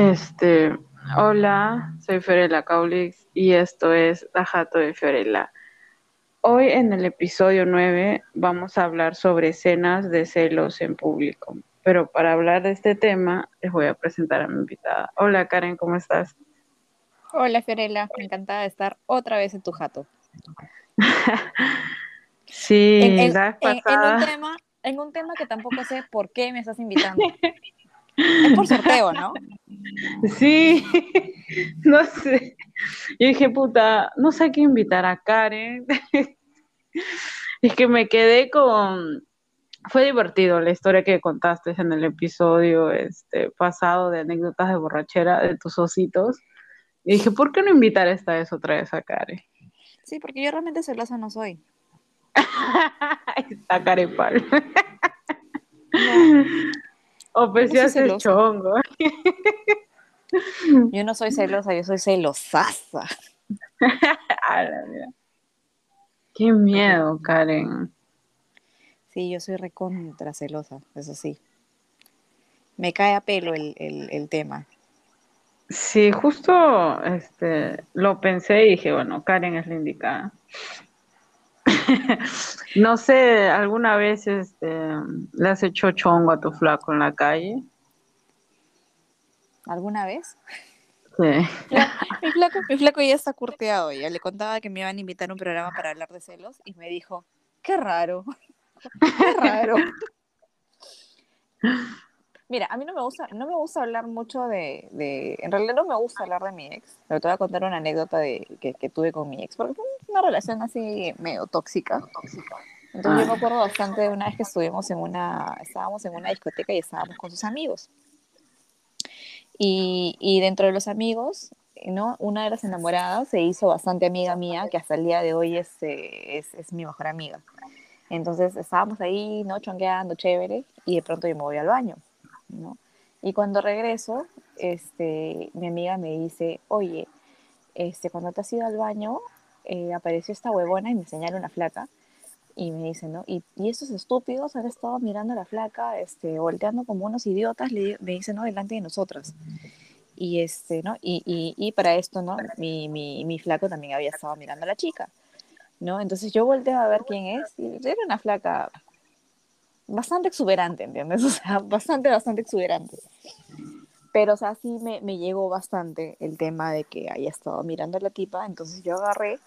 Este, hola, soy Fiorella Caulix y esto es La Jato de Fiorella. Hoy en el episodio 9 vamos a hablar sobre escenas de celos en público. Pero para hablar de este tema les voy a presentar a mi invitada. Hola Karen, ¿cómo estás? Hola Fiorella, encantada de estar otra vez en tu jato. sí, en, en, un tema, en un tema que tampoco sé por qué me estás invitando. Es por sorteo, ¿no? Sí, no sé. Yo dije, puta, no sé a qué invitar a Karen. Es que me quedé con... Fue divertido la historia que contaste en el episodio este, pasado de anécdotas de borrachera de tus ositos. Y dije, ¿por qué no invitar esta vez otra vez a Karen? Sí, porque yo realmente celosa no soy. Está carepal. No. O pues ya se chongo. Yo no soy celosa, yo soy celosaza. Qué miedo, Karen. Sí, yo soy recontra celosa, eso sí. Me cae a pelo el, el tema. Sí, justo este, lo pensé y dije, bueno, Karen es la indicada. no sé, ¿alguna vez este, le has hecho chongo a tu flaco en la calle? ¿Alguna vez? Sí. mi, flaco, mi flaco ya está curteado, ya le contaba que me iban a invitar a un programa para hablar de celos y me dijo, qué raro, qué raro. Mira, a mí no me gusta, no me gusta hablar mucho de, de, en realidad no me gusta hablar de mi ex, pero te voy a contar una anécdota de, que, que tuve con mi ex, porque fue una relación así medio tóxica. Entonces yo me acuerdo bastante de una vez que estuvimos en una, estábamos en una discoteca y estábamos con sus amigos. Y, y dentro de los amigos, ¿no? Una de las enamoradas se hizo bastante amiga mía, que hasta el día de hoy es, eh, es, es mi mejor amiga. Entonces estábamos ahí, ¿no? Chongueando, chévere, y de pronto yo me voy al baño. ¿No? Y cuando regreso, este, mi amiga me dice, oye, este, cuando te has ido al baño, eh, apareció esta huevona y me señala una flaca. Y me dice, ¿no? Y, y estos estúpidos han estado mirando a la flaca, este, volteando como unos idiotas, le, me dicen, ¿no? Delante de nosotras. Y, este, ¿no? Y, y, y para esto, ¿no? Mi, mi, mi, flaco también había estado mirando a la chica, ¿no? Entonces yo volteo a ver quién es, y era una flaca bastante exuberante, ¿entiendes? O sea, bastante, bastante exuberante. Pero, o sea, sí me, me llegó bastante el tema de que haya estado mirando la tipa, entonces yo agarré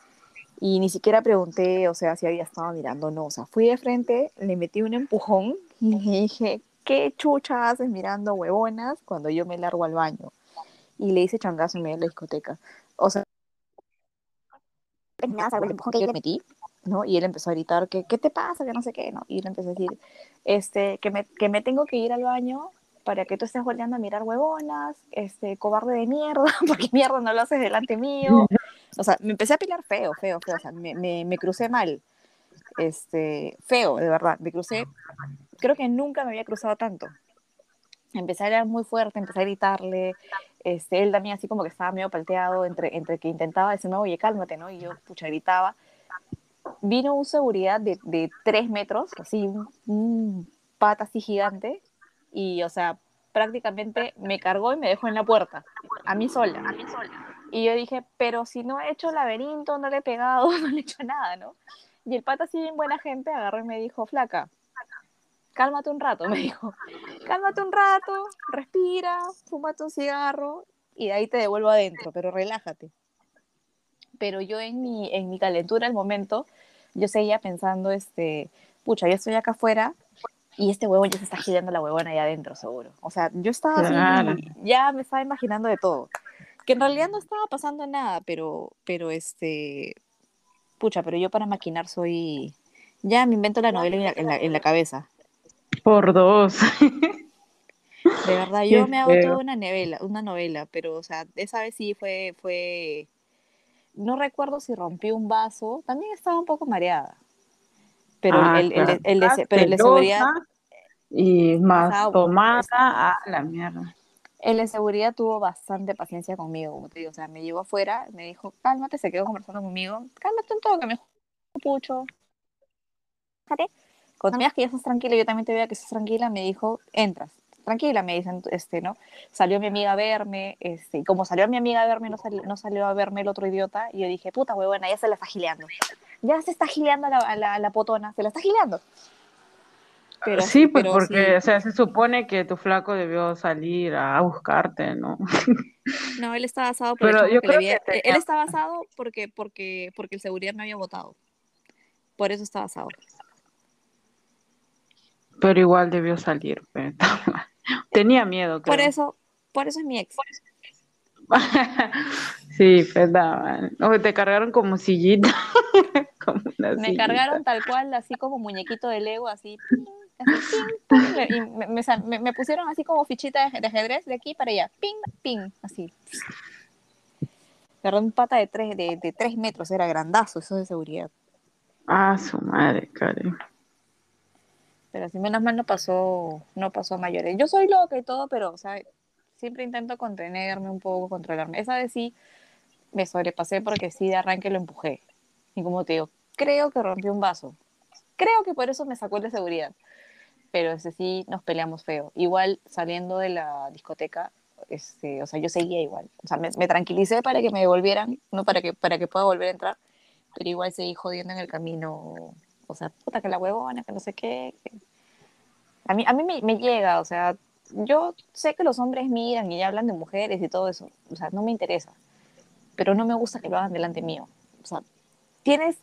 y ni siquiera pregunté, o sea, si había estado mirando o no, o sea, fui de frente, le metí un empujón y le dije, ¿qué chucha haces mirando huevonas cuando yo me largo al baño? Y le hice changazo en medio de la discoteca. O sea, el empujón que le metí, ¿no? Y él empezó a gritar que, ¿qué te pasa? Que no sé qué, ¿no? Y él empezó a decir, este, que me, que me tengo que ir al baño para que tú estés volteando a mirar huevonas, este, cobarde de mierda, porque mierda no lo haces delante mío. O sea, me empecé a pilar feo, feo, feo, o sea, me, me, me crucé mal. Este, feo, de verdad, me crucé, creo que nunca me había cruzado tanto. Empecé a hablar muy fuerte, empecé a gritarle, este, él también así como que estaba medio palteado entre, entre que intentaba decirme, oye, cálmate, ¿no? Y yo, pucha, gritaba vino un seguridad de, de tres metros, así, un, pata así gigante, y, o sea, prácticamente me cargó y me dejó en la puerta, a mí sola. A mí sola. Y yo dije, pero si no he hecho laberinto, no le he pegado, no le he hecho nada, ¿no? Y el pata, así bien buena gente, agarró y me dijo, flaca, cálmate un rato, me dijo, cálmate un rato, respira, fúmate un cigarro y de ahí te devuelvo adentro, pero relájate pero yo en mi, en mi calentura al momento, yo seguía pensando, este, pucha, yo estoy acá afuera y este huevo ya se está girando la huevona ahí adentro, seguro. O sea, yo estaba claro. así, ya me estaba imaginando de todo. Que en realidad no estaba pasando nada, pero, pero este, pucha, pero yo para maquinar soy, ya me invento la novela en la, en la, en la cabeza. Por dos. De verdad, yo me hago toda una novela, una novela, pero, o sea, esa vez sí fue, fue, no recuerdo si rompí un vaso, también estaba un poco mareada. Pero ah, el, el, el, de, pero el de seguridad. Y más tomada a la mierda. El de seguridad tuvo bastante paciencia conmigo, como te digo. O sea, me llevó afuera, me dijo, cálmate, se quedó conversando conmigo. Cálmate un toque, me dijo, pucho. Cuando me que ya estás tranquila, yo también te veo que estás tranquila, me dijo, entras. Tranquila, me dicen, este, ¿no? Salió mi amiga a verme, este, y como salió mi amiga a verme, no, no salió a verme el otro idiota, y yo dije, puta huevona, ya se la está gileando. Ya se está gileando a la, la, potona, se la está gileando. Pero, sí, pues porque, o sea, se supone que tu flaco debió salir a buscarte, ¿no? No, él está basado por Pero yo creo que él está basado porque, porque, porque el seguridad me había votado. Por eso está basado. Pero igual debió salir. Tenía miedo. Por eso, por eso es mi ex. sí, verdad. O te cargaron como sillita. me cargaron tal cual, así como muñequito de Lego, así. y me, pusieron así como fichita de, ajedrez de aquí para allá. Ping, ping, así. Agarró un pata de tres, de, de tres metros, era grandazo, eso de seguridad. Ah, su madre, Karen. Pero así menos mal no pasó, no pasó a mayores. Yo soy loca y todo, pero, o sea, siempre intento contenerme un poco, controlarme. Esa vez sí me sobrepasé porque sí de arranque lo empujé. Y como te digo, creo que rompí un vaso. Creo que por eso me sacó de seguridad. Pero ese sí nos peleamos feo. Igual saliendo de la discoteca, este, o sea, yo seguía igual. O sea, me, me, tranquilicé para que me devolvieran, no para que, para que pueda volver a entrar, pero igual seguí jodiendo en el camino o sea, puta que la huevona, que no sé qué. A mí, a mí me, llega, o sea, yo sé que los hombres miran y ya hablan de mujeres y todo eso, o sea, no me interesa, pero no me gusta que lo hagan delante mío. O sea, tienes,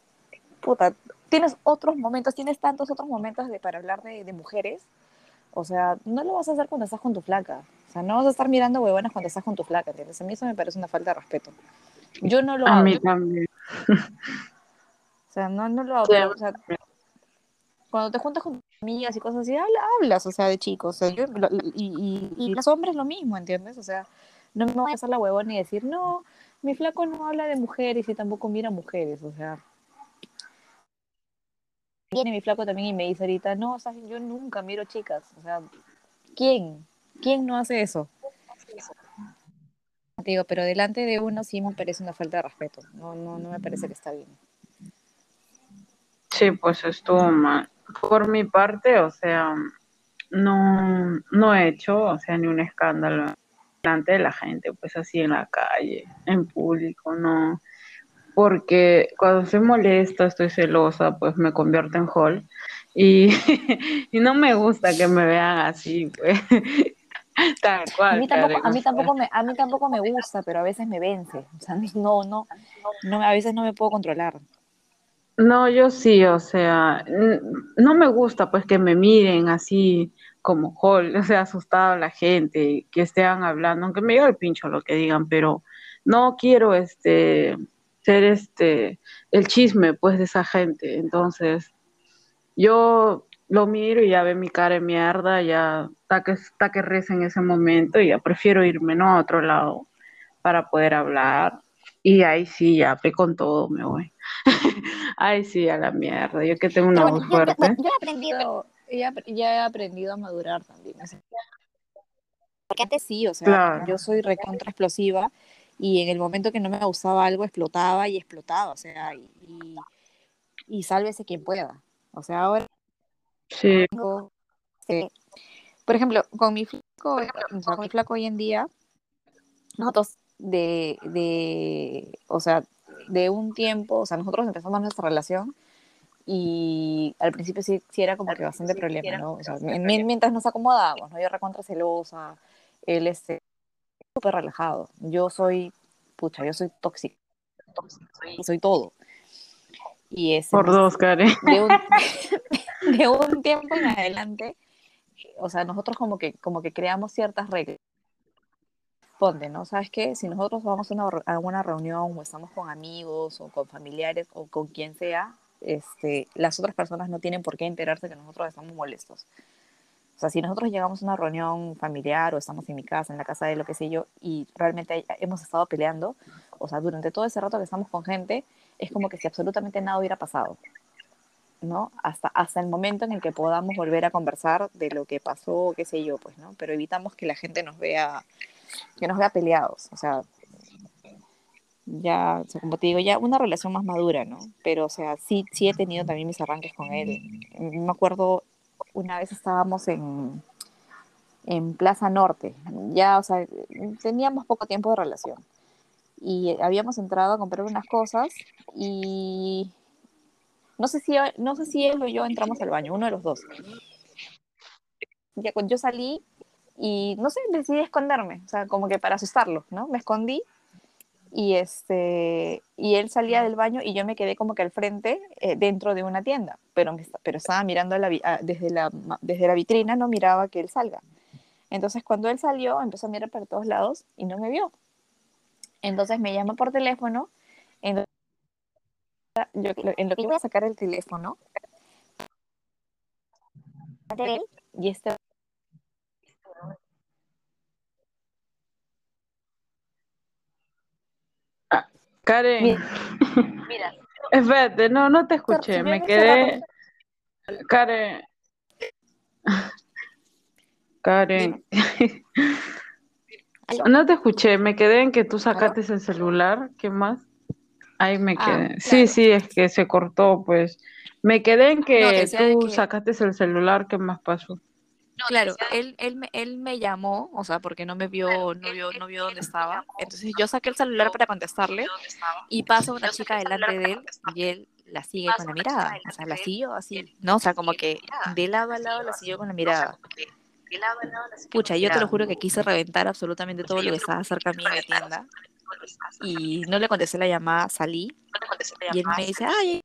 puta, tienes otros momentos, tienes tantos otros momentos de, para hablar de, de mujeres, o sea, no lo vas a hacer cuando estás con tu flaca. O sea, no vas a estar mirando huevonas cuando estás con tu flaca, ¿entiendes? A mí eso me parece una falta de respeto. Yo no lo hago. A mí también. O sea, no, no lo hago. O sea, cuando te juntas con amigas y cosas así, hablas, o sea, de chicos. y, y, y, los hombres lo mismo, ¿entiendes? O sea, no me voy a hacer la huevona y decir, no, mi flaco no habla de mujeres y tampoco mira mujeres, o sea. Viene mi flaco también y me dice ahorita, no, o sea, yo nunca miro chicas, o sea, ¿quién? ¿Quién no hace eso? digo, pero delante de uno sí me parece una falta de respeto, no, no, no me parece que está bien. Sí, pues estuvo mal. Por mi parte, o sea, no, no he hecho, o sea, ni un escándalo delante de la gente, pues así en la calle, en público, no. Porque cuando estoy molesta, estoy celosa, pues me convierto en hall. Y, y no me gusta que me vean así, pues. Tal cual. A mí, tampoco, a, mí tampoco me, a mí tampoco me gusta, pero a veces me vence. O sea, no, no, no, a veces no me puedo controlar. No, yo sí, o sea, no me gusta pues que me miren así como hall, o sea, asustado la gente, que estén hablando, aunque me lleve el pincho lo que digan, pero no quiero este ser este el chisme pues de esa gente. Entonces, yo lo miro y ya ve mi cara de mierda, ya está que, que reza en ese momento y ya prefiero irme, ¿no? A otro lado para poder hablar. Y ahí sí, ya pe con todo, me voy. Ay, sí, a la mierda. Yo que tengo una voz fuerte. Yo, he aprendido, ya, he aprendido a madurar también. porque antes sí, o sea, yo soy recontra explosiva y en el momento que no me gustaba algo explotaba y explotaba, o sea, y, y, sálvese quien pueda. O sea, ahora. Sí. por ejemplo, con mi flaco, o sea, con mi flaco hoy en día, nosotros de, de, o sea, de un tiempo, o sea, nosotros empezamos nuestra relación y al principio sí, sí era como que bastante problema, ¿no? O sea, mientras nos acomodábamos, ¿no? Yo era contra celosa, él es súper relajado. Yo soy, pucha, yo soy tóxica, soy, soy todo. Y es Por dos, Karen. De un, de un tiempo en adelante, o sea, nosotros como que, como que creamos ciertas reglas responde, ¿no? ¿Sabes qué? Si nosotros vamos a una, a una, reunión o estamos con amigos o con familiares o con quien sea, este, las otras personas no tienen por qué enterarse que nosotros estamos molestos. O sea, si nosotros llegamos a una reunión familiar o estamos en mi casa, en la casa de lo que sé yo, y realmente hemos estado peleando, o sea, durante todo ese rato que estamos con gente, es como que si absolutamente nada hubiera pasado, ¿no? Hasta, hasta el momento en el que podamos volver a conversar de lo que pasó, qué sé yo, pues, ¿no? Pero evitamos que la gente nos vea que nos vea peleados, o sea, ya, como te digo, ya una relación más madura, ¿no? Pero, o sea, sí, sí he tenido también mis arranques con él. Me acuerdo, una vez estábamos en, en Plaza Norte. Ya, o sea, teníamos poco tiempo de relación. Y habíamos entrado a comprar unas cosas y no sé si, no sé si él o yo entramos al baño, uno de los dos. Ya cuando yo salí y no sé, decidí esconderme, o sea, como que para asustarlo, ¿no? Me escondí y este y él salía del baño y yo me quedé como que al frente eh, dentro de una tienda pero pero estaba mirando desde la desde la vitrina no miraba que él salga. Entonces cuando él salió empezó a mirar para todos lados y no me vio. Entonces me llama por teléfono en, en lo que iba a sacar el teléfono y este Karen. Mira. Espérate, no, no te escuché. Me quedé. Karen. Karen. No te escuché, me quedé en que tú sacaste el celular. ¿Qué más? Ahí me ah, quedé. Sí, sí, es que se cortó, pues. Me quedé en que tú sacaste el celular. ¿Qué más pasó? Claro, él, él, me, él me llamó, o sea, porque no me vio, no vio, no vio dónde estaba. Entonces yo saqué el celular para contestarle y pasa una chica delante de él y él la sigue con la mirada. O sea, la siguió así, ¿no? O sea, como que de lado a lado la siguió con la mirada. Pucha, yo te lo juro que quise reventar absolutamente todo lo que estaba cerca de mí en la tienda. Y no le contesté la llamada, salí. Y él me dice, ay,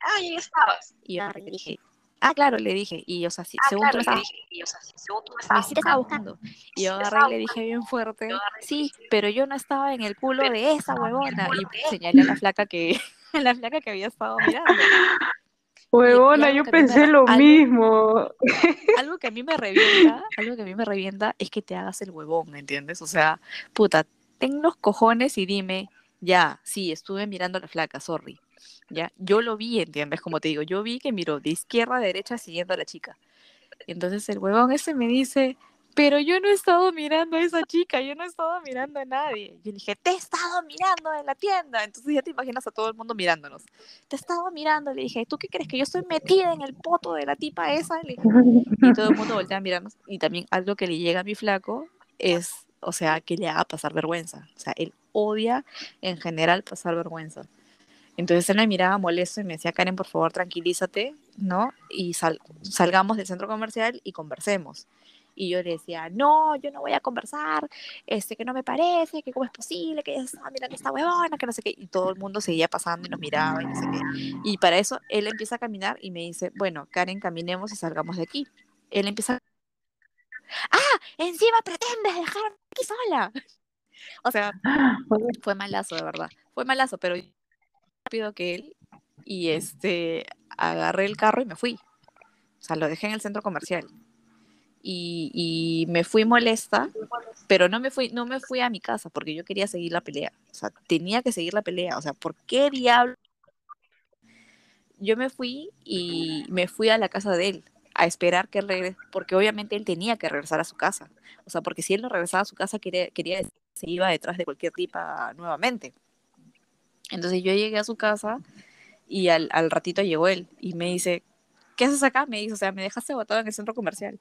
ay, estabas. Y yo dije, Ah, claro, le dije. Y, o sea, ah, según tú me estaba, me sí te estaba buscando. Y yo agarré y le dije bien fuerte, sí, pero yo no estaba en el culo de esa huevona. Y señalé a la flaca que, a la flaca que había estado mirando. Huevona, yo pensé lo mismo. Algo que a mí me revienta, algo que a mí me revienta es que te hagas el huevón, ¿me entiendes? O sea, puta, ten los cojones y dime, ya, sí, estuve mirando a la flaca, sorry ¿ya? Yo lo vi, ¿entiendes? Como te digo, yo vi que miró de izquierda a derecha siguiendo a la chica. Entonces el huevón ese me dice, pero yo no he estado mirando a esa chica, yo no he estado mirando a nadie. Yo le dije, te he estado mirando en la tienda. Entonces ya te imaginas a todo el mundo mirándonos. Te he estado mirando. Le dije, ¿tú qué crees? ¿Que yo estoy metida en el poto de la tipa esa? y todo el mundo voltea a mirarnos. Y también algo que le llega a mi flaco es, o sea, que le haga pasar vergüenza. O sea, él odia en general pasar vergüenza. Entonces él me miraba molesto y me decía, Karen, por favor, tranquilízate, ¿no? Y salgamos del centro comercial y conversemos. Y yo le decía, no, yo no voy a conversar, este, que no me parece, que cómo es posible, que ella estaba mirando esta huevona, que no sé qué. Y todo el mundo seguía pasando y nos miraba y no sé qué. Y para eso él empieza a caminar y me dice, bueno, Karen, caminemos y salgamos de aquí. Él empieza ¡Ah! Encima pretendes dejarme aquí sola. O sea, fue malazo, de verdad. Fue malazo, pero rápido que él y este agarré el carro y me fui. O sea, lo dejé en el centro comercial. Y, me fui molesta, pero no me fui, no me fui a mi casa porque yo quería seguir la pelea. O sea, tenía que seguir la pelea. O sea, ¿por qué diablo? Yo me fui y me fui a la casa de él a esperar que regrese, porque obviamente él tenía que regresar a su casa. O sea, porque si él no regresaba a su casa, quería, quería se iba detrás de cualquier tipa nuevamente. Entonces yo llegué a su casa y al, ratito llegó él y me dice, ¿qué haces acá? Me dice, o sea, me dejaste botado en el centro comercial.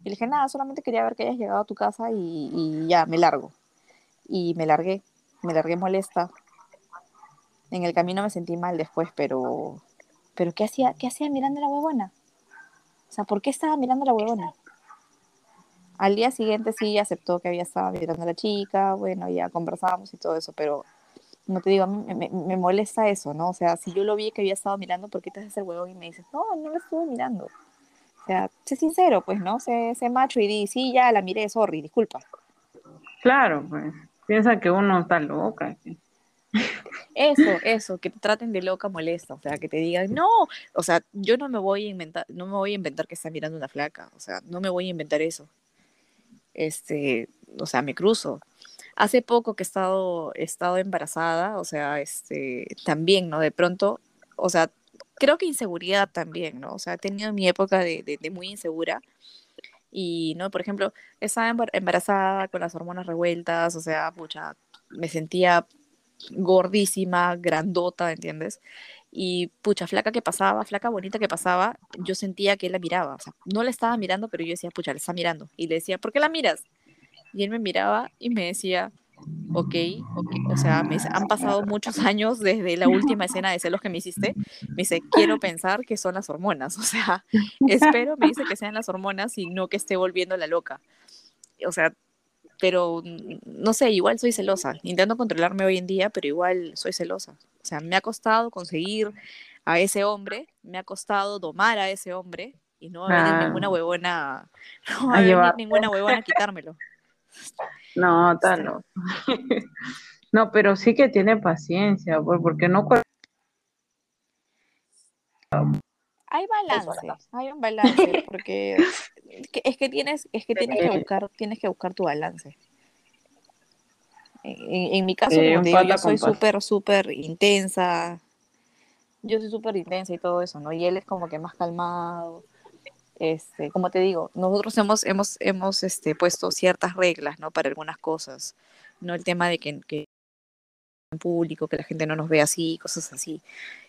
Y le dije, nada, solamente quería ver que hayas llegado a tu casa y, ya, me largo. Y me largué, me largué molesta. En el camino me sentí mal después, pero, pero ¿qué hacía, qué hacía mirando la huevona? O sea, ¿por qué estaba mirando la huevona? Al día siguiente sí aceptó que había estado mirando a la chica, bueno, ya conversábamos y todo eso, pero no te digo, me, me, molesta eso, ¿no? O sea, si yo lo vi que había estado mirando, ¿por qué te haces el huevo y me dices, no, no lo estuve mirando? O sea, sé sincero, pues, ¿no? Sé, sé macho y di, sí, ya la miré, sorry, disculpa. Claro, pues, piensa que uno está loca. Eso, eso, que te traten de loca molesta, o sea, que te digan, no, o sea, yo no me voy a inventar, no me voy a inventar que está mirando una flaca, o sea, no me voy a inventar eso. Este, o sea, me cruzo hace poco que he estado, estado embarazada, o sea, este, también, ¿no? De pronto, o sea, creo que inseguridad también, ¿no? O sea, he tenido mi época de, de, muy insegura y, ¿no? Por ejemplo, estaba embarazada con las hormonas revueltas, o sea, pucha, me sentía gordísima, grandota, ¿entiendes? Y pucha, flaca que pasaba, flaca bonita que pasaba, yo sentía que él la miraba. O sea, no la estaba mirando, pero yo decía, pucha, le está mirando. Y le decía, ¿por qué la miras? Y él me miraba y me decía, ok, okay. o sea, me han pasado muchos años desde la última escena de celos que me hiciste. Me dice, quiero pensar que son las hormonas. O sea, espero, me dice que sean las hormonas y no que esté volviendo la loca. O sea, pero no sé, igual soy celosa. Intento controlarme hoy en día, pero igual soy celosa. O sea, me ha costado conseguir a ese hombre, me ha costado domar a ese hombre y no va a venir ninguna huevona, no va a, venir ninguna huevona a quitármelo. No, tal no. no, pero sí que tiene paciencia, porque no hay balance, hay un balance, porque es que tienes, es que tienes que buscar, tienes que buscar tu balance. En, mi caso, yo soy súper, súper intensa. Yo soy súper intensa y todo eso, ¿no? Y él es como que más calmado. Este, como te digo, nosotros hemos, hemos, hemos este, puesto ciertas reglas, ¿no? Para algunas cosas. No el tema de que, que en público, que la gente no nos ve así, cosas así,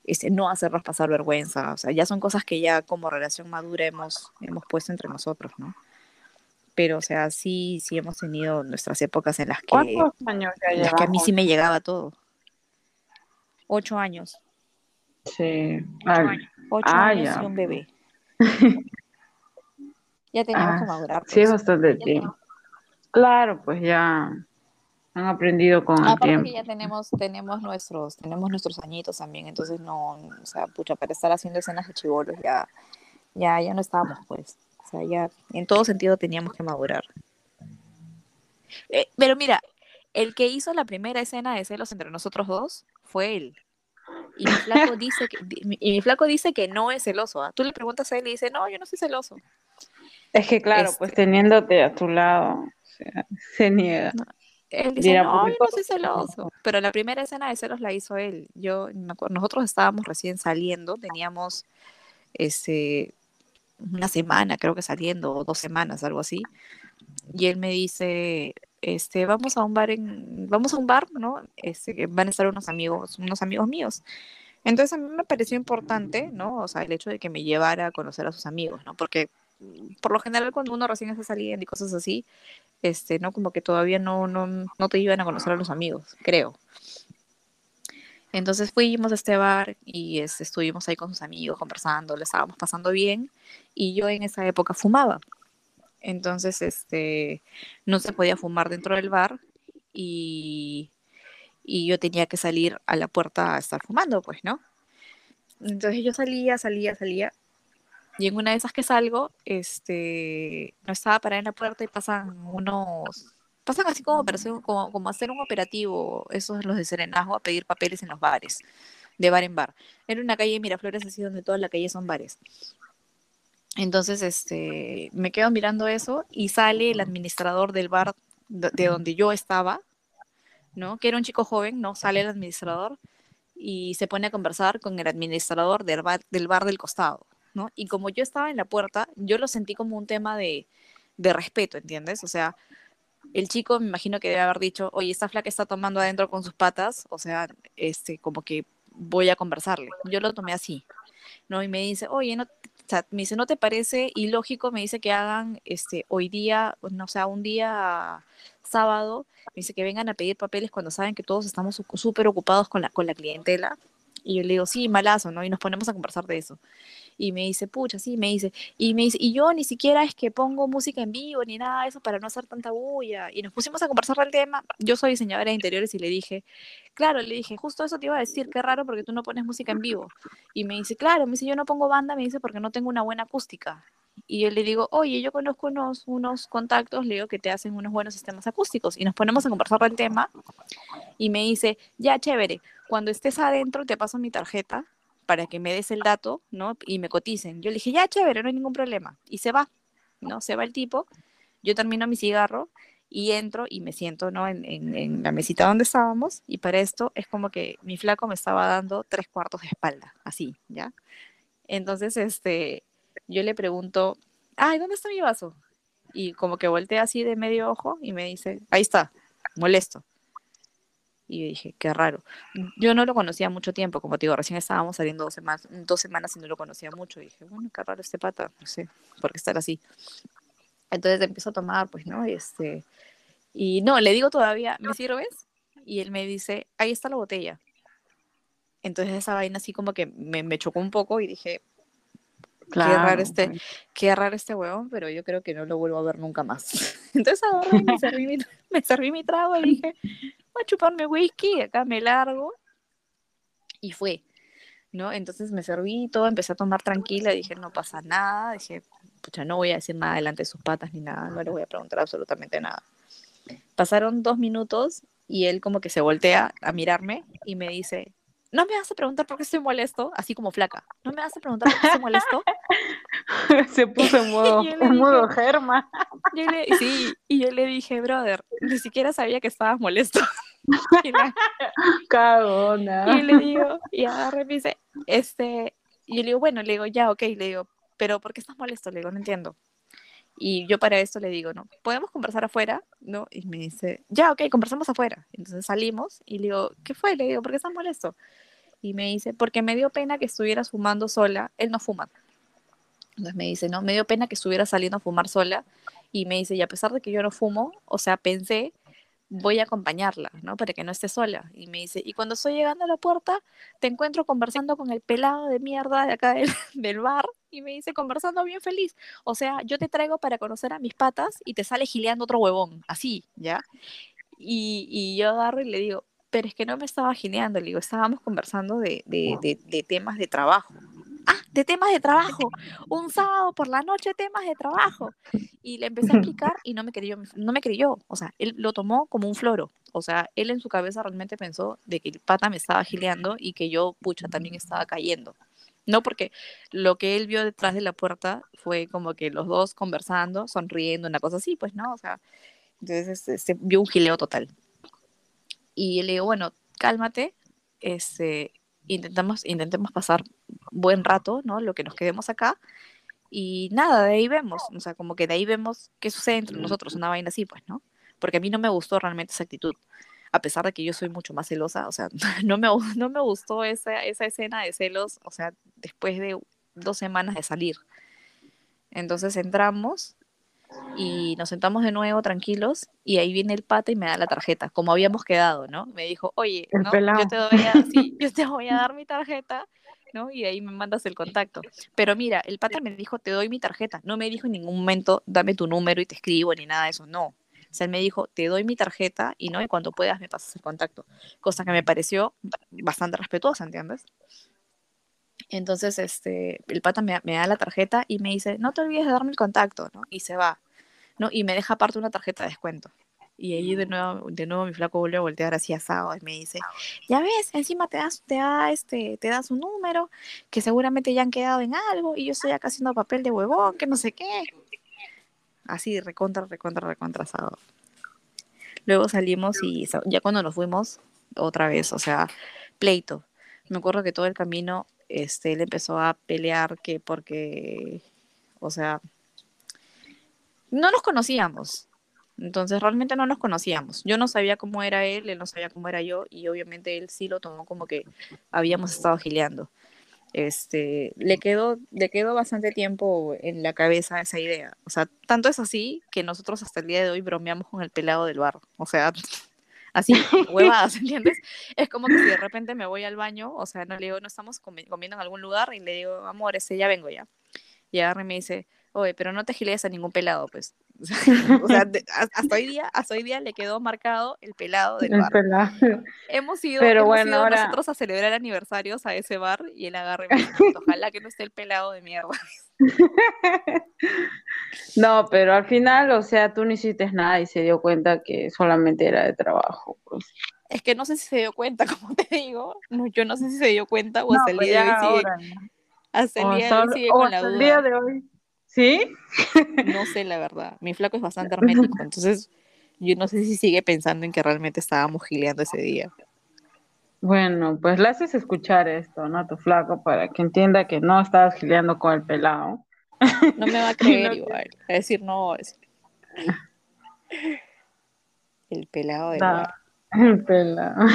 este, no hacernos pasar vergüenza, o sea, ya son cosas que ya como relación madura hemos, hemos puesto entre nosotros, ¿no? Pero, o sea, sí, sí hemos tenido nuestras épocas en las que, años las que a mí sí me llegaba todo. Ocho años. Sí. Ocho ah, años, y un bebé. ya teníamos que ah, madurar. Sí, pues. bastante tiempo. Claro, pues ya han aprendido con el tiempo. que ya tenemos, tenemos nuestros, tenemos nuestros añitos también, entonces no, o sea, pucha, para estar haciendo escenas de chivolos ya, ya, ya no estábamos, pues. O sea, ya en todo sentido teníamos que madurar. Eh, pero mira, el que hizo la primera escena de celos entre nosotros dos fue él. Y mi flaco dice que, y mi flaco dice que no es celoso. ¿ah? Tú le preguntas a él y dice, no, yo no soy celoso. Es que claro, pues este teniéndote a tu lado, se niega. Él dice, no, yo no soy celoso. Pero la primera escena de celos la hizo él. Yo me acuerdo, nosotros estábamos recién saliendo, teníamos este, una semana, creo que saliendo, o dos semanas, algo así. Y él me dice, este, vamos a un bar en, vamos a un bar, ¿no? Este, van a estar unos amigos, unos amigos míos. Entonces a mí me pareció importante, ¿no? O sea, el hecho de que me llevara a conocer a sus amigos, ¿no? Porque por lo general cuando uno recién está saliendo y cosas así, este, ¿no? Como que todavía no, no, no te iban a conocer a los amigos, creo. Entonces fuimos a este bar y este, estuvimos ahí con sus amigos conversando, le estábamos pasando bien y yo en esa época fumaba. Entonces, este, no se podía fumar dentro del bar y, y yo tenía que salir a la puerta a estar fumando, pues, ¿no? Entonces yo salía, salía, salía y en una de esas que salgo, este, no estaba parada en la puerta y pasan unos, pasan así como, para hacer, como, como hacer un operativo, esos los de Serenazgo, a pedir papeles en los bares, de bar en bar. Era una calle de Miraflores así donde toda la calle son bares. Entonces, este, me quedo mirando eso y sale el administrador del bar de donde yo estaba, ¿no? Que era un chico joven, ¿no? Sale el administrador y se pone a conversar con el administrador del bar del, bar del costado. ¿No? Y como yo estaba en la puerta, yo lo sentí como un tema de, de respeto, ¿entiendes? O sea, el chico me imagino que debe haber dicho, oye, esta flaca está tomando adentro con sus patas, o sea, este, como que voy a conversarle. Yo lo tomé así, ¿no? Y me dice, oye, no, me dice, ¿no te parece ilógico? Me dice que hagan este, hoy día, no sea, un día sábado, me dice que vengan a pedir papeles cuando saben que todos estamos súper ocupados con la, con la clientela. Y yo le digo, sí, malazo, ¿no? Y nos ponemos a conversar de eso y me dice, pucha, sí, me dice, y me dice, y yo ni siquiera es que pongo música en vivo ni nada de eso para no hacer tanta bulla. Y nos pusimos a conversar del tema. Yo soy diseñadora de interiores y le dije, claro, le dije, justo eso te iba a decir, qué raro porque tú no pones música en vivo. Y me dice, claro, me dice, yo no pongo banda, me dice, porque no tengo una buena acústica. Y yo le digo, oye, yo conozco unos, unos contactos, le digo que te hacen unos buenos sistemas acústicos. Y nos ponemos a conversar del tema. Y me dice, ya, chévere, cuando estés adentro te paso mi tarjeta para que me des el dato, ¿no? Y me coticen. Yo le dije, ya, chévere, no hay ningún problema. Y se va, ¿no? Se va el tipo, yo termino mi cigarro y entro y me siento, ¿no? En, la mesita donde estábamos y para esto es como que mi flaco me estaba dando tres cuartos de espalda, así, ¿ya? Entonces, este, yo le pregunto, ay, ¿dónde está mi vaso? Y como que voltea así de medio ojo y me dice, ahí está, molesto. Y yo dije, qué raro. Yo no lo conocía mucho tiempo, como te digo, recién estábamos saliendo dos semanas, dos semanas y no lo conocía mucho. Y dije, bueno, qué raro este pata, no sé, por qué estar así. Entonces empiezo a tomar, pues, ¿no? Y, este, y no, le digo todavía, ¿me sirves? Y él me dice, ahí está la botella. Entonces esa vaina así como que me, me chocó un poco y dije, qué raro este, qué raro este huevón, pero yo creo que no lo vuelvo a ver nunca más. Entonces ahora me serví mi, me serví mi trago y dije, voy a chuparme whisky, acá me largo. Y fue, ¿no? Entonces me serví todo, empecé a tomar tranquila, dije, no pasa nada, dije, pucha, no voy a decir nada delante de sus patas ni nada, no le voy a preguntar absolutamente nada. Pasaron dos minutos y él como que se voltea a mirarme y me dice, no me vas a preguntar por qué estoy molesto, así como flaca. No me vas a preguntar por qué estoy molesto. Se puso en modo, en modo germa. Sí, y yo le dije, brother, ni siquiera sabía que estabas molesto. y Cagona. Y le digo, y agarré y me dice, este, y yo le digo, bueno, le digo, ya, ok, le digo, pero ¿por qué estás molesto? Le digo, no entiendo. Y yo para esto le digo, no, ¿podemos conversar afuera? ¿No? Y me dice, ya, ok, conversamos afuera. Entonces salimos y le digo, ¿qué fue? Le digo, ¿por qué estás molesto? Y me dice, porque me dio pena que estuvieras fumando sola. Él no fuma. Entonces me dice, no, me dio pena que estuviera saliendo a fumar sola. Y me dice, y a pesar de que yo no fumo, o sea, pensé voy a acompañarla, ¿no? Para que no esté sola. Y me dice, y cuando estoy llegando a la puerta, te encuentro conversando con el pelado de mierda de acá del, del, bar y me dice, conversando bien feliz. O sea, yo te traigo para conocer a mis patas y te sale gileando otro huevón, así, ¿ya? Y, y yo agarro y le digo, pero es que no me estaba gileando, le digo, estábamos conversando de, de, de, de temas de trabajo, ah, de temas de trabajo, un sábado por la noche temas de trabajo. Y le empecé a explicar y no me creyó, no me creyó, o sea, él lo tomó como un floro, o sea, él en su cabeza realmente pensó de que el pata me estaba gileando y que yo, pucha, también estaba cayendo. No, porque lo que él vio detrás de la puerta fue como que los dos conversando, sonriendo, una cosa así, pues no, o sea, entonces se, este, vio un gileo total. Y le digo, bueno, cálmate, este, intentamos, intentemos pasar buen rato, ¿no? Lo que nos quedemos acá. Y nada, de ahí vemos, o sea, como que de ahí vemos qué sucede entre nosotros, una vaina así, pues, ¿no? Porque a mí no me gustó realmente esa actitud, a pesar de que yo soy mucho más celosa, o sea, no me, no me gustó esa, esa escena de celos, o sea, después de dos semanas de salir. Entonces entramos y nos sentamos de nuevo tranquilos y ahí viene el pata y me da la tarjeta, como habíamos quedado, ¿no? Me dijo, oye, ¿no? yo, te voy a, sí, yo te voy a dar mi tarjeta, ¿no? Y ahí me mandas el contacto. Pero mira, el pata me dijo, te doy mi tarjeta, no me dijo en ningún momento, dame tu número y te escribo, ni nada de eso, no. O sea, él me dijo, te doy mi tarjeta y no, y cuando puedas me pasas el contacto. Cosa que me pareció bastante respetuosa, ¿entiendes? Entonces, este, el pata me, da la tarjeta y me dice, no te olvides de darme el contacto, ¿no? Y se va, ¿no? Y me deja aparte una tarjeta de descuento. Y ahí de nuevo, de nuevo mi flaco vuelve a voltear así asado y me dice, ya ves, encima te das, te da este, te das un número, que seguramente ya han quedado en algo, y yo estoy acá haciendo papel de huevón, que no sé qué. Así, recontra, recontra, recontra asado. Luego salimos y ya cuando nos fuimos, otra vez, o sea, pleito. Me acuerdo que todo el camino este, él empezó a pelear que porque, o sea, no nos conocíamos. Entonces realmente no nos conocíamos. Yo no sabía cómo era él, él no sabía cómo era yo y obviamente él sí lo tomó como que habíamos estado gileando. Este, le quedó, le quedó bastante tiempo en la cabeza esa idea. O sea, tanto es así que nosotros hasta el día de hoy bromeamos con el pelado del bar. O sea, así, huevadas, ¿entiendes? Es como que si de repente me voy al baño, o sea, no le digo, no estamos comiendo en algún lugar y le digo, amor, ese ya vengo ya. Y agarra y me dice, oye, pero no te giles a ningún pelado, pues. o sea, hasta hoy día, hasta hoy día le quedó marcado el pelado del bar. Hemos ido, pero bueno, nosotros a celebrar aniversarios a ese bar y él agarra y me dice, ojalá que no esté el pelado de mierda. no, pero al final, o sea, tú no hiciste nada y se dio cuenta que solamente era de trabajo, pues. Es que no sé si se dio cuenta, como te digo. yo no sé si se dio cuenta o hasta el pues día de hoy sigue. Hasta el día de hoy sigue con la duda. El día de hoy ¿Sí? No sé, la verdad. Mi flaco es bastante hermético, entonces yo no sé si sigue pensando en que realmente estábamos gileando ese día. Bueno, pues le haces escuchar esto, ¿no? A tu flaco para que entienda que no estabas gileando con el pelado. No me va a creer igual. A decir no. Es... El pelado de El pelado.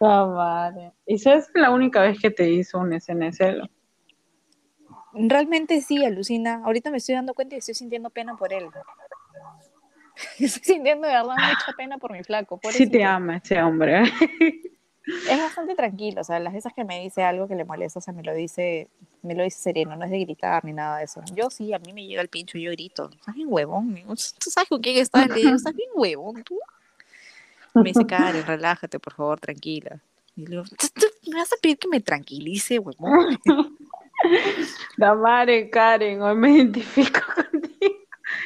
Ah, madre. ¿Y esa es la única vez que te hizo un SNSL? Realmente sí, alucina. Ahorita me estoy dando cuenta y estoy sintiendo pena por él. Estoy sintiendo de verdad mucha pena por mi flaco. Sí te ama ese hombre. Es bastante tranquilo, o sea, las veces que me dice algo que le molesta, o sea, me lo dice, me lo dice sereno, no es de gritar ni nada de eso. Yo sí, a mí me llega el pincho y yo grito, estás bien huevón, tú sabes con quién estás, le digo, estás bien huevón, tú. Me dice, Karen, relájate, por favor, tranquila. Y le digo, ¿me vas a pedir que me tranquilice, huevón? Damare, Karen, hoy me identifico contigo.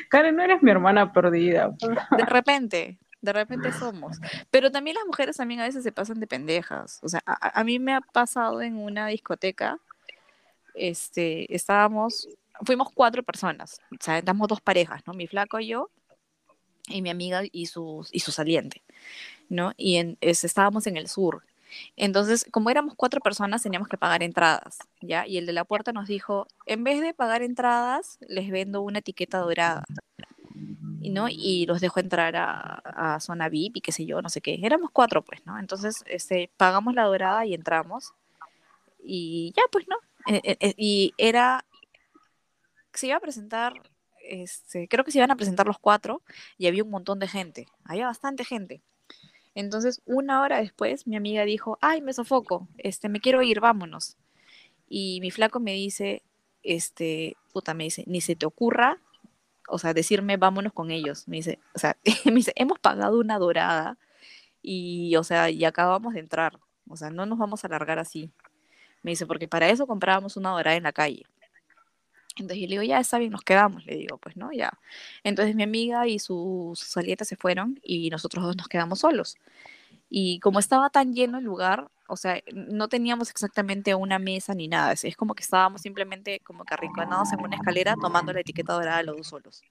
Karen, no eres mi hermana perdida. De repente, de repente somos. Pero también las mujeres también a veces se pasan de pendejas. O sea, a, a mí me ha pasado en una discoteca, este, estábamos, fuimos cuatro personas, o sea, éramos dos parejas, ¿no? Mi flaco y yo, y mi amiga y su, y su saliente, ¿no? Y en, es, estábamos en el sur. Entonces, como éramos cuatro personas, teníamos que pagar entradas, ¿ya? Y el de la puerta nos dijo, en vez de pagar entradas, les vendo una etiqueta dorada. Y, ¿no? y los dejo entrar a, a, zona VIP y qué sé yo, no sé qué. Éramos cuatro, pues, ¿no? Entonces, este, pagamos la dorada y entramos. Y ya, pues, ¿no? Eh, eh, eh, y era, se iba a presentar, este, creo que se iban a presentar los cuatro y había un montón de gente, había bastante gente. Entonces, una hora después, mi amiga dijo, ay, me sofoco, este, me quiero ir, vámonos. Y mi flaco me dice, este, puta, me dice, ni se te ocurra, o sea, decirme, vámonos con ellos. Me dice, o sea, me dice, hemos pagado una dorada y, o sea, y acabamos de entrar. O sea, no nos vamos a alargar así. Me dice, porque para eso comprábamos una dorada en la calle. Entonces yo le digo, ya está bien, nos quedamos, le digo, pues no, ya. Entonces mi amiga y sus su salieta se fueron y nosotros dos nos quedamos solos. Y como estaba tan lleno el lugar, o sea, no teníamos exactamente una mesa ni nada, es, como que estábamos simplemente como que arrinconados en una escalera tomando la etiqueta dorada los dos solos.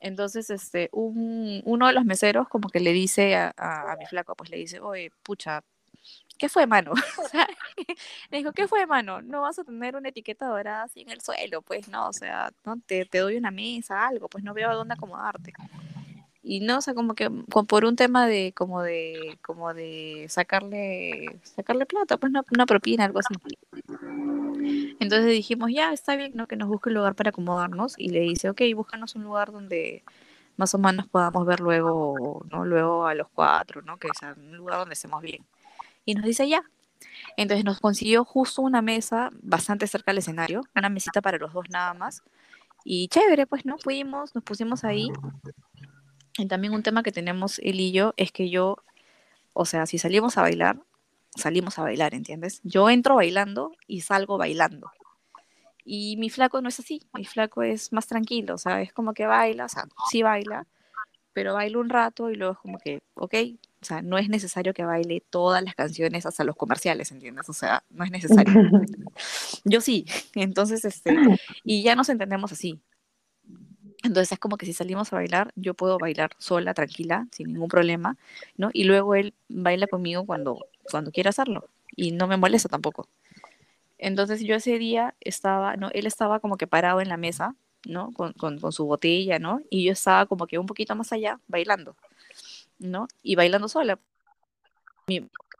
Entonces, este, un, uno de los meseros como que le dice a, a mi flaco, pues le dice, oye, pucha, ¿qué fue, mano? O sea, le dijo, ¿qué fue, mano? No vas a tener una etiqueta dorada así en el suelo, pues, no, o sea, no te, te doy una mesa, algo, pues no veo a dónde acomodarte. Y no, o sea, como que por un tema de, como de, como de sacarle, sacarle plata, pues una, una propina, algo así. Entonces dijimos, ya, está bien, ¿no? Que nos busque un lugar para acomodarnos. Y le dice, ok, búscanos un lugar donde más o menos podamos ver luego, ¿no? Luego a los cuatro, ¿no? Que sea un lugar donde estemos bien y nos dice ya. Entonces nos consiguió justo una mesa bastante cerca del escenario, una mesita para los dos nada más. Y chévere, pues, ¿no? Fuimos, nos pusimos ahí. Y también un tema que tenemos él y yo es que yo, o sea, si salimos a bailar, salimos a bailar, ¿entiendes? Yo entro bailando y salgo bailando. Y mi flaco no es así, mi flaco es más tranquilo, o sea, es como que baila, o sea, sí baila, pero baila un rato y luego es como que, ok, o sea, no es necesario que baile todas las canciones hasta los comerciales, ¿entiendes? O sea, no es necesario. Yo sí, entonces, este, y ya nos entendemos así. Entonces es como que si salimos a bailar, yo puedo bailar sola, tranquila, sin ningún problema, ¿no? Y luego él baila conmigo cuando, cuando quiera hacerlo y no me molesta tampoco. Entonces yo ese día estaba, ¿no? Él estaba como que parado en la mesa, ¿no? Con, con, con su botella, ¿no? Y yo estaba como que un poquito más allá, bailando. ¿No? Y bailando sola.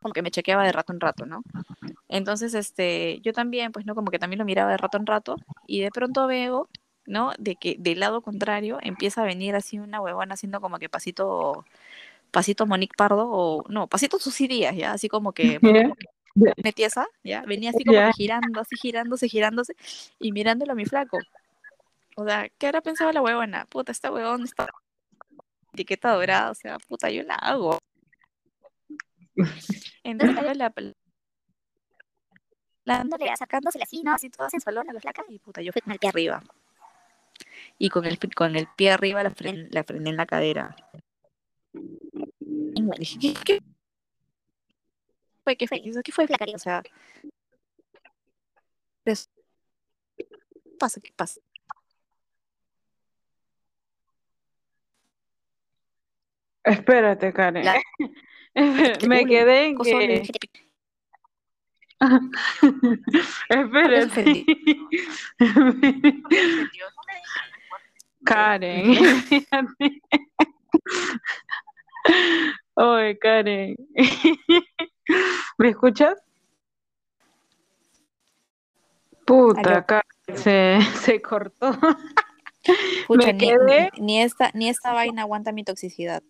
Como que me chequeaba de rato en rato, ¿no? Entonces, este, yo también, pues, ¿no? Como que también lo miraba de rato en rato y de pronto veo, ¿no? De que del lado contrario empieza a venir así una huevona haciendo como que pasito, pasito Monique Pardo o, no, pasito sus días, ¿ya? Así como que... Yeah. Metiesa, ¿ya? Venía así como yeah. girando, así girándose, girándose y mirándolo a mi flaco. O sea, ¿qué habrá pensado la huevona? Puta, esta huevona está etiqueta dorada, o sea, puta, yo la hago. Entonces la, la sacándose así, ¿no? Así toda sensualona, la flaca, y puta, yo fui con el pie arriba. Y con el, con el pie arriba la, fren, la frené en la cadera. Y me dije, ¿qué, qué fue? ¿Qué fue? ¿Qué fue, flaca? O sea, ¿qué pasa? ¿Qué pasa? Espérate, Karen. La... Me quedé en que... Espérate. Karen. Oye, Karen. ¿Me escuchas? Puta, Karen, se, se cortó. Escucha, ni, ni, ni, esta, ni esta vaina aguanta mi toxicidad.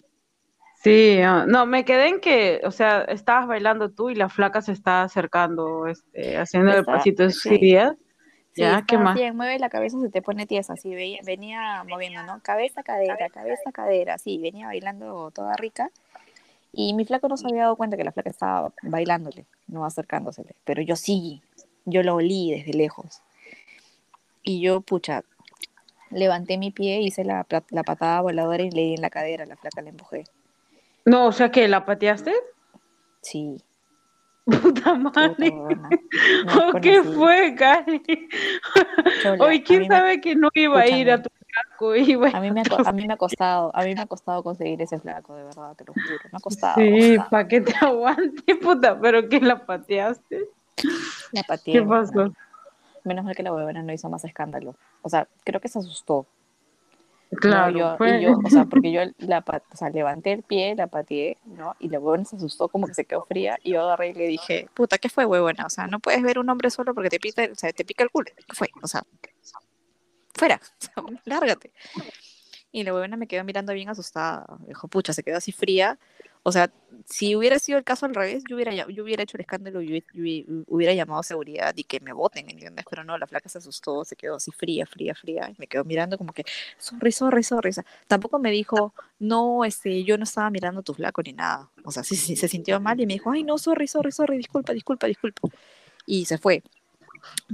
Sí, ah, no, me quedé en que, o sea, estabas bailando tú y la flaca se estaba acercando, este, haciendo el pasito de sus días. ya, ¿qué más? mueve la cabeza, se te pone tiesa, así venía moviendo, ¿no? Cabeza, cadera, cabeza, cadera, así, venía bailando toda rica. Y mi flaco no se había dado cuenta que la flaca estaba bailándole, no acercándosele. Pero yo sí, yo lo olí desde lejos. Y yo, pucha, levanté mi pie, hice la, la patada voladora y le di en la cadera, la flaca la empujé. No, o sea que la pateaste. Sí. Puta madre. ¿Qué fue, Cari? Hoy quién sabe que no iba a ir a tu flaco. a, mí me ha, a mí me ha costado, a mí me ha costado conseguir ese flaco, de verdad, te lo juro. Me ha costado. Sí, para que te aguante, puta, pero que la pateaste. La pateé. ¿Qué pasó? Menos mal que la huevona no hizo más escándalo. O sea, creo que se asustó. Claro, yo, y yo, o sea, porque yo la, o sea, levanté el pie, la pateé, ¿no? Y la huevona se asustó, como que se quedó fría, y yo agarré y le dije, puta, ¿qué fue, huevona? O sea, no puedes ver un hombre solo porque te pica, o sea, te pica el culo. ¿Qué fue? O sea, fuera, lárgate. Y la huevona me quedó mirando bien asustada. Dijo, pucha, se quedó así fría. O sea, si hubiera sido el caso al revés, yo hubiera, yo hubiera hecho el escándalo y hubiera, llamado a seguridad y que me voten, ¿entiendes? Pero no, la flaca se asustó, se quedó así fría, fría, fría, y me quedó mirando como que, sorry, sorry, sorry. tampoco me dijo, no, este, yo no estaba mirando tu flaco ni nada. O sea, sí, sí, se sintió mal y me dijo, ay, no, sorry, sorry, sorry, disculpa, disculpa, disculpa. Y se fue.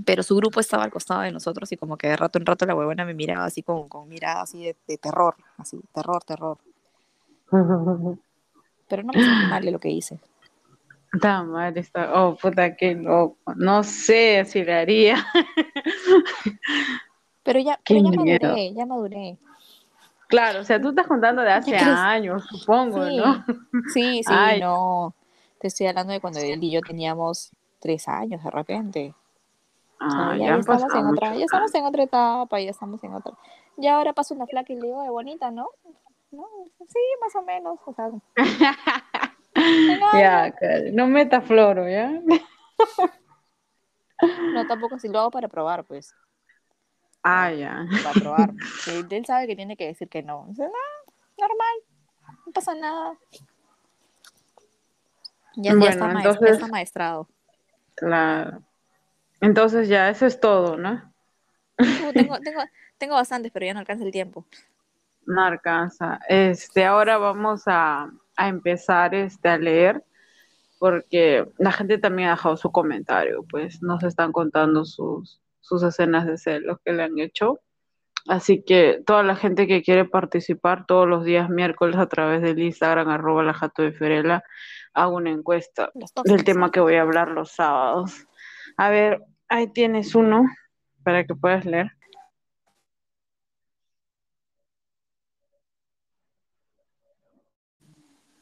Pero su grupo estaba al costado de nosotros y como que de rato en rato la huevona me miraba así con, con mirada así de terror, así, terror, terror. pero no me sentí mal de lo que hice. Está mal, está, oh puta, qué loco. No sé si le haría. Pero ya, pero ya maduré, ya maduré. Claro, o sea, tú estás contando de hace años, supongo, ¿no? Sí, sí, no. Te estoy hablando de cuando él y yo teníamos tres años de repente. Ah, ya, estamos en otra, ya estamos en otra etapa, ya estamos en otra. Y ahora paso una flaca y le digo, de bonita, ¿no? ¿No? Sí, más o menos, o sea. ya, no meta floro, ¿ya? no, tampoco si lo hago para probar, pues. Ah, ya. Para probar. él sabe que tiene que decir que no. Dice, no, normal, no pasa nada. Ya, está, entonces, ya está maestrado. Claro. Entonces ya, eso es todo, ¿no? tengo, tengo, tengo bastantes, pero ya no alcanza el tiempo. No alcanza. Este, ahora vamos a, a, empezar este, a leer porque la gente también ha dejado su comentario, pues nos están contando sus, sus escenas de celos que le han hecho. Así que toda la gente que quiere participar todos los días miércoles a través del Instagram arroba la jato de Ferela, hago una encuesta del tema que voy a hablar los sábados. A ver, ahí tienes uno para que puedas leer.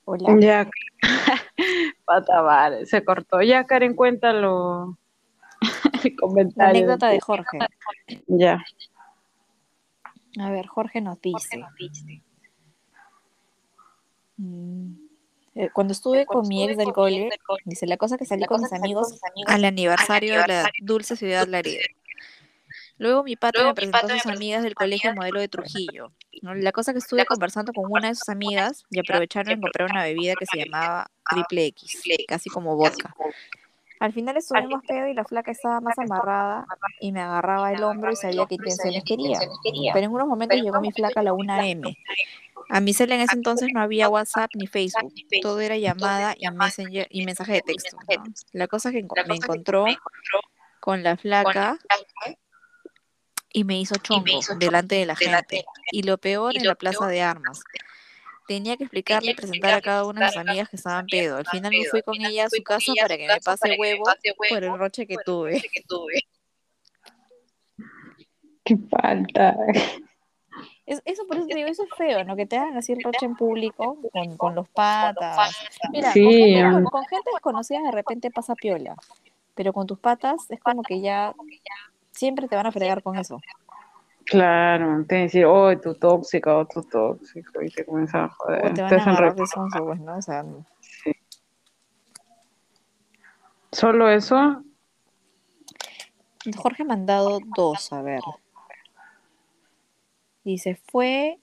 Hola. Ya, pata se cortó. Ya, Karen, cuéntalo. El comentario. La anécdota de Jorge. Ya. A ver, Jorge nos dice. Mm, eh, cuando estuve con mi ex del cole, dice la cosa que salí con mis amigos al aniversario de la dulce ciudad Laredo. Luego mi padre me presentó a sus amigas del colegio modelo de Trujillo. La cosa que estuve conversando con una de sus amigas y aprovecharon en comprar una bebida que se llamaba Triple X, casi como vodka. Al final estuvimos pedo y la flaca estaba más amarrada y me agarraba el hombro y sabía qué intenciones quería. Pero en unos momentos llegó mi flaca a la 1M. A mi cel en ese entonces no había WhatsApp ni Facebook, todo era llamada y, messenger, y mensaje de texto. La cosa que me encontró con la flaca y me hizo chongo delante de la gente. Y lo peor en la plaza de armas. Tenía que explicarle y presentar a cada una de las amigas que estaban pedo. Al final me fui con ella a su casa para que me pase huevo por el roche que tuve. Qué falta. eso por eso te digo, eso es feo, ¿no? Que te hagan así el roche en público con, con los patas. Mira, con, con gente desconocida de repente pasa piola, pero con tus patas es como que ya siempre te van a fregar con eso. Claro, te decir, oh, tú tóxica o tú tóxico, y te comienzan a joder. O te van a agarrar de sonso, pues, ¿no? O sea, sí. ¿Solo eso? Jorge ha mandado dos, a ver. Dice, fue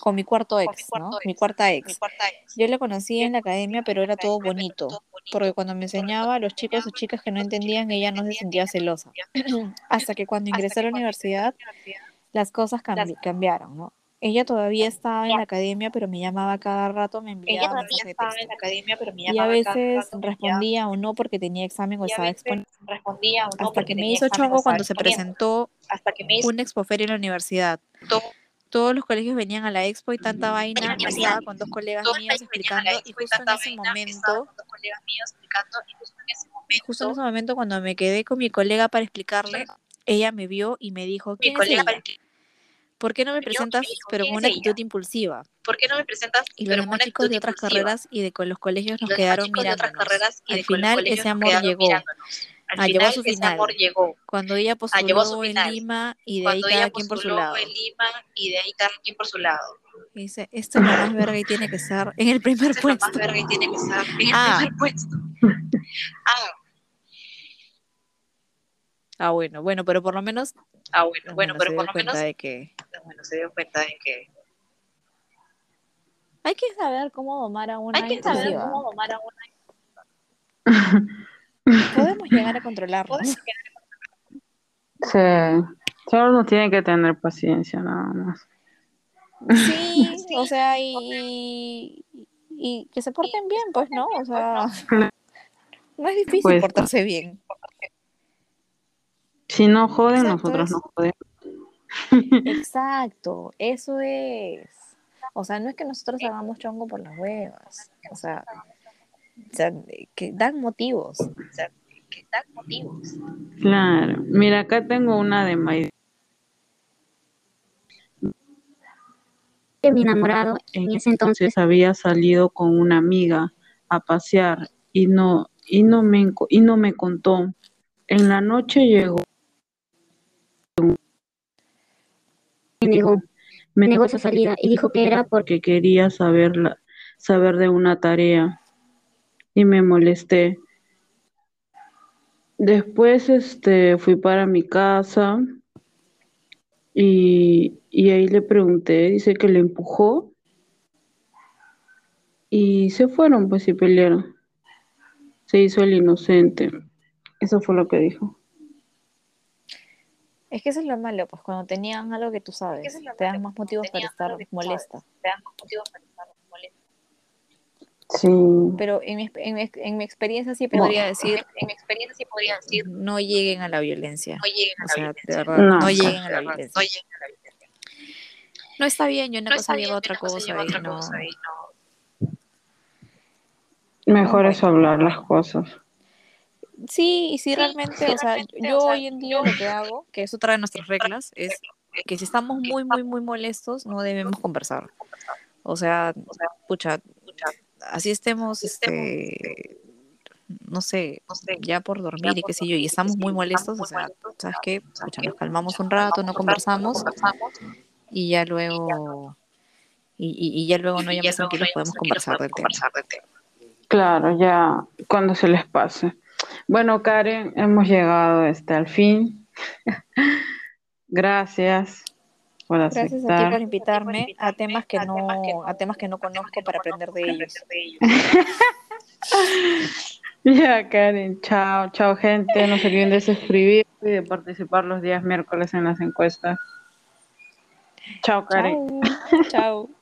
con mi cuarto ex, ¿no? Mi cuarta ex. Yo le conocí en la academia, pero era todo bonito, porque cuando me enseñaba a los chicos o chicas que no entendían, ella no se sentía celosa. Hasta que cuando ingresé a la universidad, las cosas cambiaron, ¿no? Ella todavía estaba en la academia, pero me llamaba cada rato, me enviaba mensajes Y a veces respondía o no porque tenía examen o estaba exponiendo. Hasta que me hizo chongo cuando se presentó un expoferio en la universidad todos los colegios venían a la expo y tanta vaina, estaba con dos colegas míos explicando y justo en ese momento, justo en ese momento cuando me quedé con mi colega para explicarle, ella me vio y me dijo, ¿quién es ella? ¿Por qué no me presentas pero con una actitud impulsiva? ¿Por qué no me presentas y los demás chicos de otras carreras y de con los colegios nos quedaron mirando. Al final ese amor llegó. Al ah, final, llegó su final. amor llegó. Cuando ella ah, postuló en Lima y de ahí cada quien por su lado. en Lima y de ahí cada quien por su lado. dice, esto es lo más verga y tiene que estar en el primer esto puesto. Es lo más verga y tiene que estar en el ah. primer puesto. Ah. Ah, bueno, bueno, pero por lo menos. Ah, bueno, bueno, pero por lo menos. De que, bueno, se dio cuenta de que. Hay que saber cómo domar a una. Hay que saber cómo domar a una. Podemos llegar a controlarlo. Sí, solo no tiene que tener paciencia nada más. Sí, o sea, y, y, que se porten bien, pues, ¿no? O sea, no es difícil pues, portarse bien. Si no joden, nosotros no jodemos. Exacto, eso es. O sea, no es que nosotros hagamos chongo por las huevas. O sea, o sea, que dan motivos. O sea, que dan motivos. Claro. Mira, acá tengo una de Maide. Mi enamorado en ese entonces había salido con una amiga a pasear y no y no me y no me contó. En la noche llegó me negó, me negó esa salida y dijo que era porque quería saber saber de una tarea y me molesté. Después este, fui para mi casa y, y ahí le pregunté, dice que le empujó y se fueron pues y pelearon. Se hizo el inocente. Eso fue lo que dijo. Es que eso es lo malo, pues cuando tenían algo que tú sabes, te dan más motivos para estar molesta. Te dan más motivos para estar Sí. Pero en mi, en mi, en mi experiencia sí podría decir, en mi experiencia sí podría decir, no lleguen a la violencia. No lleguen a la violencia. no, lleguen a la violencia. No está bien, yo una cosa lleva otra cosa, y no. Mejor es hablar las cosas. Sí, y si realmente, o sea, yo hoy en día lo que hago, que eso trae nuestras reglas, es que si estamos muy, muy, muy molestos, no debemos conversar. O sea, pucha, así estemos, este, no sé, ya por dormir y qué sé yo, y estamos muy molestos, o sea, ¿sabes qué? nos calmamos un rato, no conversamos, y ya luego, y, ya luego no llamas tranquilos, podemos conversar del tema. Claro, ya cuando se les pase. Bueno, Karen, hemos llegado este, al fin. Gracias. Gracias a ti por invitarme a temas que no, a temas que no conozco para aprender de ellos. ya, Karen, chao, chao gente. No se olviden de suscribir y de participar los días miércoles en las encuestas. Chao, Karen. chao.